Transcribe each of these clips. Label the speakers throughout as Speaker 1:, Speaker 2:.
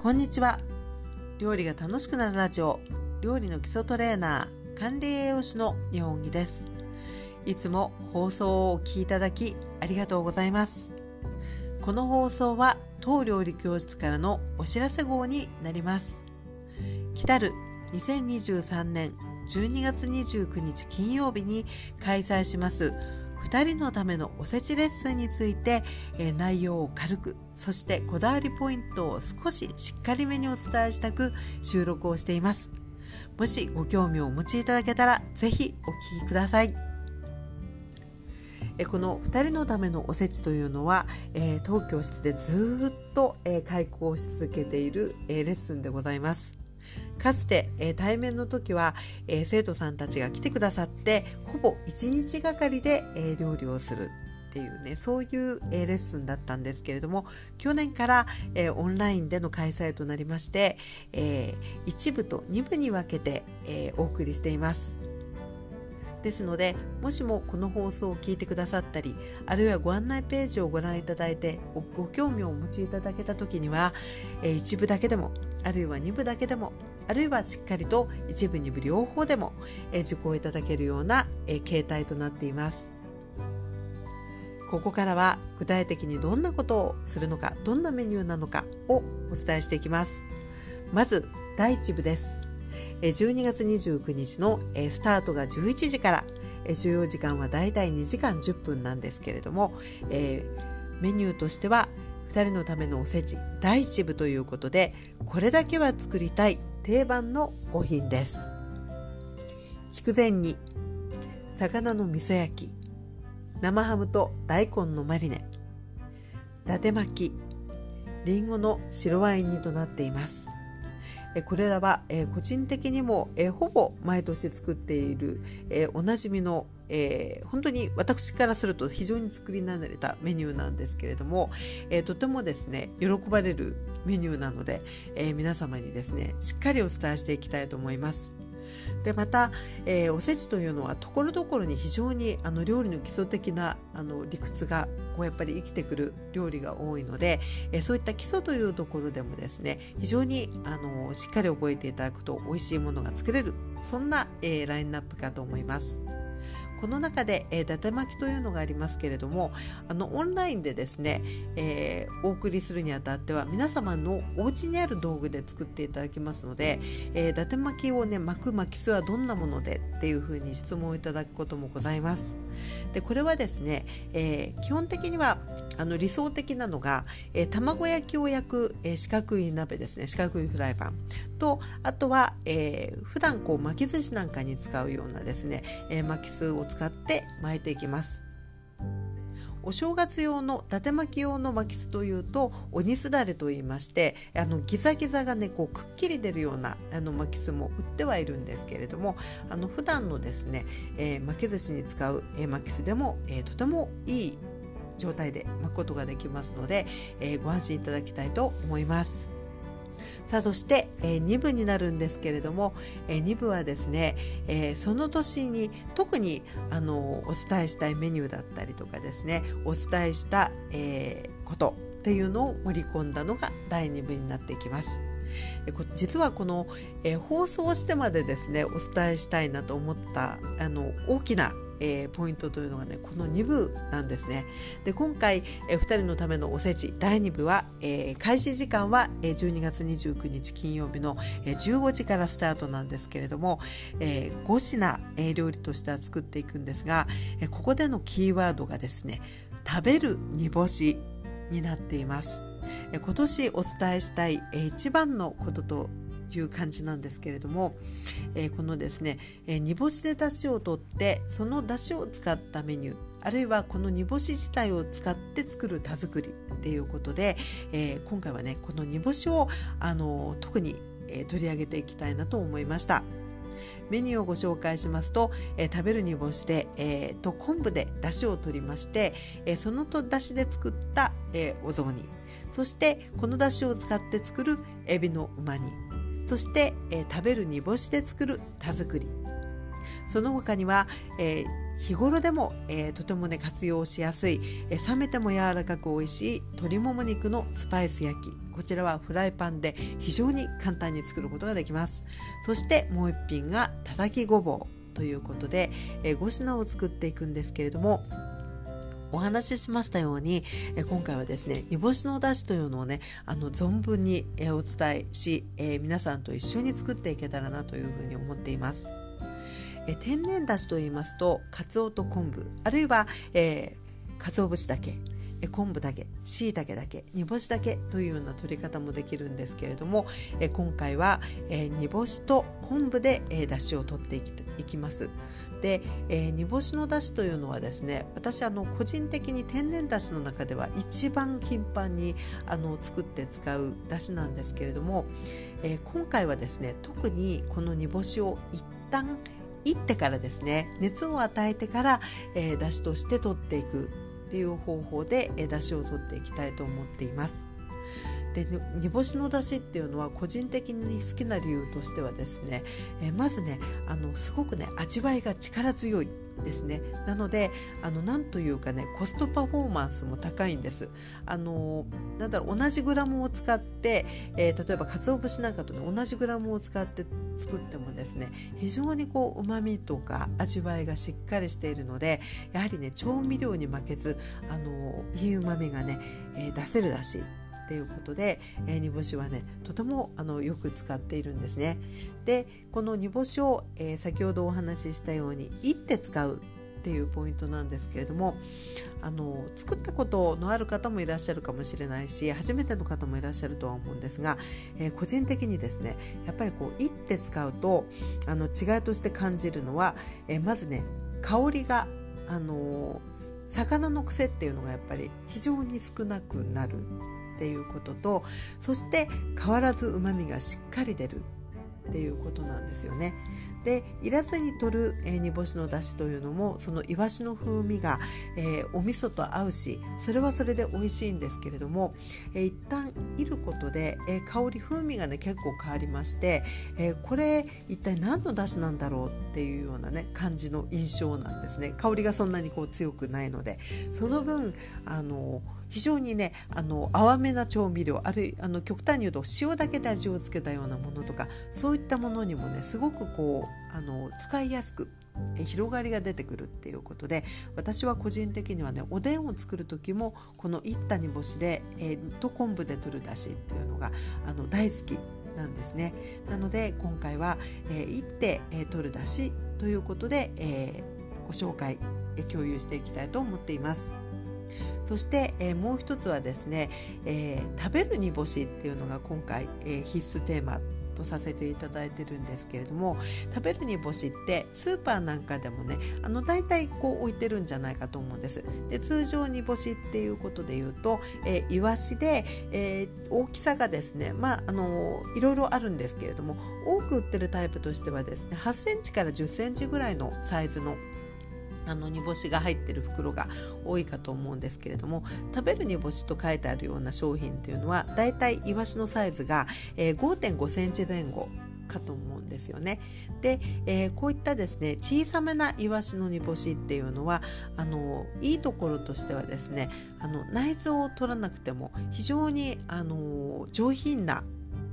Speaker 1: こんにちは。料理が楽しくなるラジオ。料理の基礎トレーナー。管理栄養士の日本木です。いつも放送をお聞きいただきありがとうございます。この放送は当料理教室からのお知らせ号になります。来たる2023年12月29日金曜日に開催します2人のためのおせちレッスンについて、えー、内容を軽くそしてこだわりポイントを少ししっかりめにお伝えしたく収録をしています。もしご興味をお持ちいただけたらぜひお聞きください。この2人のためのおせちというのは、えー、当教室でずっと、えー、開講し続けている、えー、レッスンでございます。かつて、えー、対面の時は、えー、生徒さんたちが来てくださってほぼ1日がかりで、えー、料理をするっていうねそういう、え、レッスンだったんですけれども去年から、え、オンラインでの開催となりまして、え、1部と2部に分けて、え、お送りしています。ですのでもしもこの放送を聞いてくださったりあるいはご案内ページをご覧いただいてご興味をお持ちいただけた時には、えー、1部だけでもあるいは2部だけでもあるいはしっかりと一部二部両方でも、え受講いただけるような、え形態となっています。ここからは具体的にどんなことをするのかどんなメニューなのかをお伝えしていきます。まず第1部です。12月29日のスタートが11時から収容時間はだいたい2時間10分なんですけれども、えメニューとしては2人のためのおせち第1部ということでこれだけは作りたい定番の5品です。筑前煮魚の味噌焼き生ハムと大根のマリネ伊達巻きりんごの白ワイン煮となっています。これらは個人的にもほぼ毎年作っているおなじみのえー、本当に私からすると非常に作り慣れたメニューなんですけれども、えー、とてもですね喜ばれるメニューなので、えー、皆様にですねしっかりお伝えしていきたいと思います。でまた、えー、おせちというのはところどころに非常にあの料理の基礎的なあの理屈がこうやっぱり生きてくる料理が多いので、えー、そういった基礎というところでもですね非常にあのしっかり覚えていただくと美味しいものが作れるそんな、えー、ラインナップかと思います。この中で、えー、伊達巻きというのがありますけれどもあのオンラインでですね、えー、お送りするにあたっては皆様のお家にある道具で作っていただきますので、えー、伊達巻きをね巻く巻きすはどんなものでっていうふうに質問をいただくこともございます。でこれはですね、えー、基本的にはあの理想的なのが、えー、卵焼きを焼く、えー、四角い鍋ですね四角いフライパンとあとは、えー、普段こう巻き寿司なんかに使うようなですね、えー、巻き酢を使って巻いていきます。お正月用の伊達巻き用の巻きすというと鬼すだれと言いましてあのギザギザがねこうくっきり出るようなあの巻きすも売ってはいるんですけれどもあの普段のですね、えー、巻き寿司に使う、えー、巻きすでも、えー、とてもいい状態で巻くことができますので、えー、ご安心いただきたいと思います。さあそして、えー、2部になるんですけれども、えー、2部はですね、えー、その年に特にあのお伝えしたいメニューだったりとかですねお伝えした、えー、ことっていうのを盛り込んだのが第2部になっていきます。実はこの、えー、放送してまでですねお伝えしたいなと思ったあの大きなえー、ポイントというのがねこの2部なんですね。で今回、えー、2人のためのおせち第2部は、えー、開始時間は、えー、12月29日金曜日の、えー、15時からスタートなんですけれども、えー、5品、えー、料理としては作っていくんですが、えー、ここでのキーワードがですね食べる煮干しになっています。今年お伝えしたい、えー、一番のことという感じなんですけれども、えー、このですね、えー、煮干しで出汁を取ってその出汁を使ったメニューあるいはこの煮干し自体を使って作る田作りっていうことで、えー、今回はねこの煮干しをあの特に、え取り上げていきたいなと思いました。メニューをご紹介しますと、えー、食べる煮干しで、えー、と昆布で出汁を取りまして、えー、そのと出汁で作った、えー、お雑煮そしてこの出汁を使って作るエビのうま煮そして、えー、食べる煮干しで作る田作り。その他には、えー、日頃でも、えー、とてもね活用しやすい、えー、冷めても柔らかく美味しい鶏もも肉のスパイス焼き。こちらはフライパンで非常に簡単に作ることができます。そしてもう一品がたたきごぼうということで、え5品を作っていくんですけれどもお話ししましたようにえ今回はですね煮干しのだしというのをねあの存分にえお伝えしえ皆さんと一緒に作っていけたらなというふうに思っています。え天然だしと言いますとかつおと昆布あるいは、えー、かつお節だけ昆布だけしいたけだけ煮干しだけというような取り方もできるんですけれども今回は煮干しと昆布でだしを取っていきます。で、えー、煮干しのだしというのはですね私あの個人的に天然だしの中では一番頻繁にあの作って使うだしなんですけれども、えー、今回はですね特にこの煮干しを一旦いってからですね熱を与えてから、えー、だしとして取っていくっていう方法で、えー、だしを取っていきたいと思っています。で煮干しの出汁っていうのは個人的に好きな理由としてはですね、えまずねあのすごくね味わいが力強いですね。なのであのなんというかねコストパフォーマンスも高いんです。あのなんだろう同じグラムを使って、えー、例えば鰹節なんかとね同じグラムを使って作ってもですね非常にこう旨味とか味わいがしっかりしているのでやはりね調味料に負けずあのいい旨味がね、えー、出せるだしい。っていうことで、えー、煮干しはねとてもあのよく使っているんですね。でこの煮干しを、えー、先ほどお話ししたようにいって使うっていうポイントなんですけれどもあの作ったことのある方もいらっしゃるかもしれないし初めての方もいらっしゃるとは思うんですが、えー、個人的にですねやっぱりこういって使うとあの違いとして感じるのは、えー、まずね香りがあの魚の癖っていうのがやっぱり非常に少なくなるっていうこととそして変わらずうまみがしっかり出るっていうことなんですよね。でいらずに取る、えー、煮干しの出汁というのもそのいわしの風味が、えー、お味噌と合うしそれはそれで美味しいんですけれども、えー、一旦いることで、えー、香り風味がね結構変わりまして、えー、これ一体何の出汁なんだろうっていうようなね感じの印象なんですね香りがそんなにこう強くないのでその分あの非常にねあの淡めな調味料あるいあの極端に言うと塩だけで味をつけたようなものとかそういったものにもねすごくこうあの使いやすく広がりが出てくるっていうことで私は個人的にはねおでんを作る時もこのいった煮干しで、えー、と昆布で取るだしっていうのがあの大好きなんですねなので今回は、えー、いって、えー、取るだしということで、えー、ご紹介、えー、共有していきたいと思っています。そして、えー、もう一つはですね、えー、食べる煮干しっていうのが今回、えー、必須テーマとさせていただいてるんですけれども食べる煮干しってスーパーなんかでもねあの大体こう置いてるんじゃないかと思うんです。で通常煮干しっていうことで言うと、えー、イワシで、えー、大きさがですねまああのいろいろあるんですけれども多く売ってるタイプとしてはですね8センチから10センチぐらいのサイズのあの煮干しが入ってる袋が多いかと思うんですけれども食べる煮干しと書いてあるような商品っていうのはだいたいイワシのサイズが、え、5.5センチ前後かと思うんですよね。で、えー、こういったですね小さめなイワシの煮干しっていうのはあのいいところとしてはですねあの内臓を取らなくても非常にあの上品な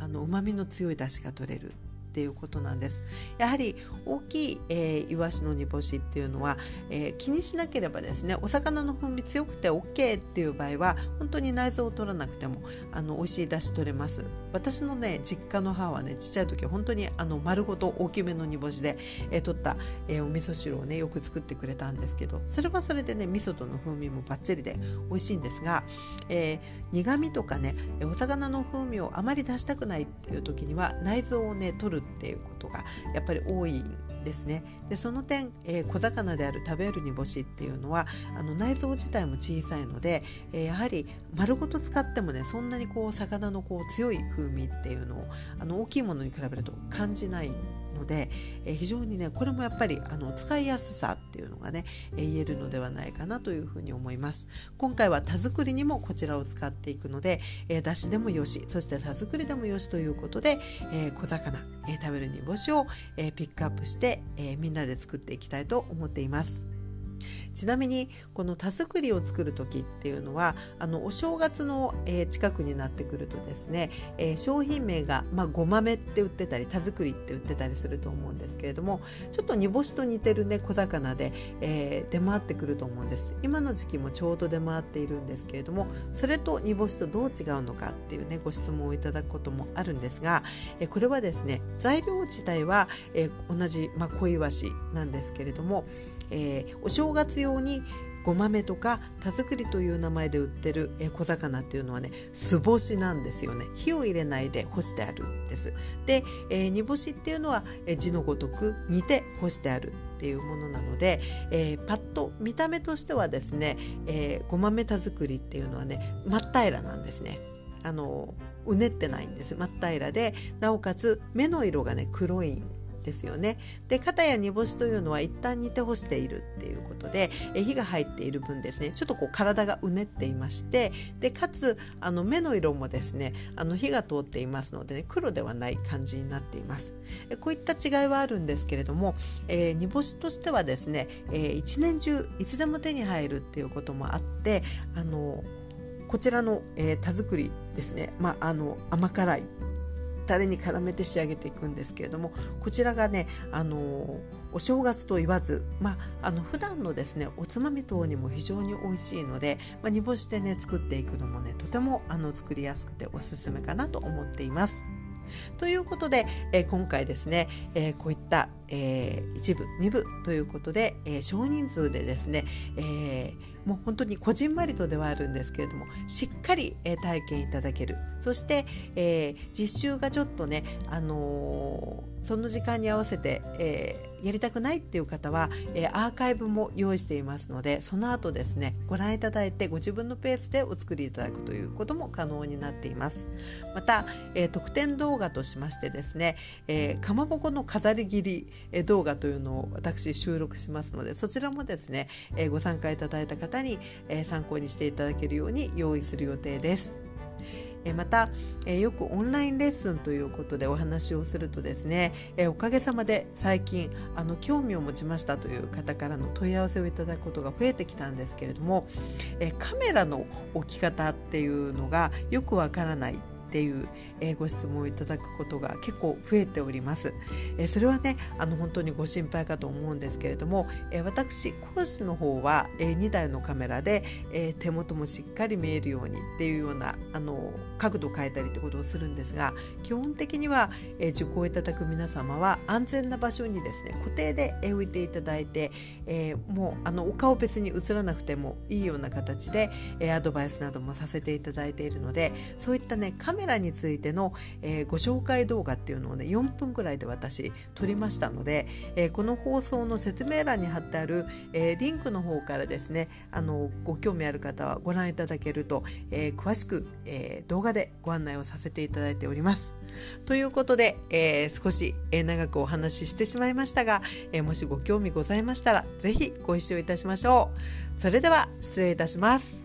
Speaker 1: あの旨味の強い出汁が取れるっていうことなんです。やはり大きい、えー、イワシの煮干しっていうのは、えー、気にしなければですねお魚の風味強くて OK っていう場合は本当に内臓を取らなくてもあの美味しい出汁取れます。私のね実家の母はねちっちゃい時本当にあの丸ごと大きめの煮干しで、えー、取った、えー、お味噌汁をねよく作ってくれたんですけどそれはそれでね味噌との風味もバッチリで美味しいんですが、えー、苦味とかねお魚の風味をあまり出したくないっていう時には内臓をね取るっていうことがやっぱり多いんですね。でその点、えー、小魚である食べる煮干しっていうのはあの内臓自体も小さいので、えー、やはり丸ごと使ってもねそんなにこう魚のこう強い風味っていうのをあの大きいものに比べると感じないので、え、非常にねこれもやっぱりあの使いやすさっていうのがね、え、言えるのではないかなというふうに思います。今回は田作りにもこちらを使っていくので、えー、だしでもよしそして田作りでもよしということで、えー、小魚、えー、食べる煮干しを、え、ピックアップして、え、みんなで作っていきたいと思っています。ちなみにこの田作りを作る時っていうのはあのお正月の、えー、近くになってくるとですね、えー、商品名が、まあ、ごまめって売ってたり田作りって売ってたりすると思うんですけれどもちょっと煮干しと似てるね小魚で、えー、出回ってくると思うんです。今の時期もちょうど出回っているんですけれどもそれと煮干しとどう違うのかっていうねご質問をいただくこともあるんですが、えこれはですね材料自体は、え同じ、まあ、小イワシなんですけれども、えお正月用にごまめとか田作りという名前で売ってる小魚っていうのはね酢干しなんですよね。火を入れないで干してあるんです。で、えー、煮干しっていうのは字のごとく煮て干してあるっていうものなので、えー、パッと見た目としてはですね、えー、ごまめ田作りっていうのはね真っ平らなんですね。あのうねってないんです。真っ平らでなおかつ目の色がね黒いんですよね。で肩や煮干しというのは一旦煮て干しているっていうことでえ火が入っている分ですねちょっとこう体がうねっていましてでかつあの目の色もですねあの火が通っていますので、ね、黒ではない感じになっています。えこういった違いはあるんですけれども、えー、煮干しとしてはですね、えー、一年中いつでも手に入るっていうこともあってあのこちらの、えー、田作りですね、まあ、あの甘辛いタレに絡めて仕上げていくんですけれどもこちらがねあのお正月と言わず、まあ、あの普段のですねおつまみ等にも非常に美味しいので、まあ、煮干しでね作っていくのもねとてもあの作りやすくておすすめかなと思っています。ということで、えー、今回ですね、えー、こういった、えー、1部2部ということで、えー、少人数でですね、えー、もう本当にこじんまりとではあるんですけれどもしっかり、えー、体験いただける。そして、えー、実習がちょっとね、あのー、その時間に合わせて、えー、やりたくないっていう方は、えー、アーカイブも用意していますのでその後ですねご覧いただいてご自分のペースでお作りいただくということも可能になっています。また、えー、特典動画としましてですね、えー、かまぼこの飾り切り動画というのを私収録しますのでそちらもですね、えー、ご参加いただいた方に、えー、参考にしていただけるように用意する予定です。またよくオンラインレッスンということでお話をするとですねおかげさまで最近あの興味を持ちましたという方からの問い合わせをいただくことが増えてきたんですけれどもカメラの置き方っていうのがよくわからないっていう、えご質問いただくことが結構増えております。えそれはねあの本当にご心配かと思うんですけれども、え私講師の方は、え2台のカメラで、え手元もしっかり見えるようにっていうようなあの角度を変えたりってことをするんですが基本的には、え受講いただく皆様は安全な場所にですね固定で置いていただいて、えもうあのお顔別に映らなくてもいいような形で、えアドバイスなどもさせていただいているのでそういったねカメラについての、えー、ご紹介動画っていうのをね4分ぐらいで私撮りましたので、えー、この放送の説明欄に貼ってある、えー、リンクの方からですねあのご興味ある方はご覧いただけると、え詳しく、え動画でご案内をさせていただいております。ということで、え少し、え長くお話ししてしまいましたが、えもしご興味ございましたら是非ご一緒いたしましょう。それでは失礼いたします。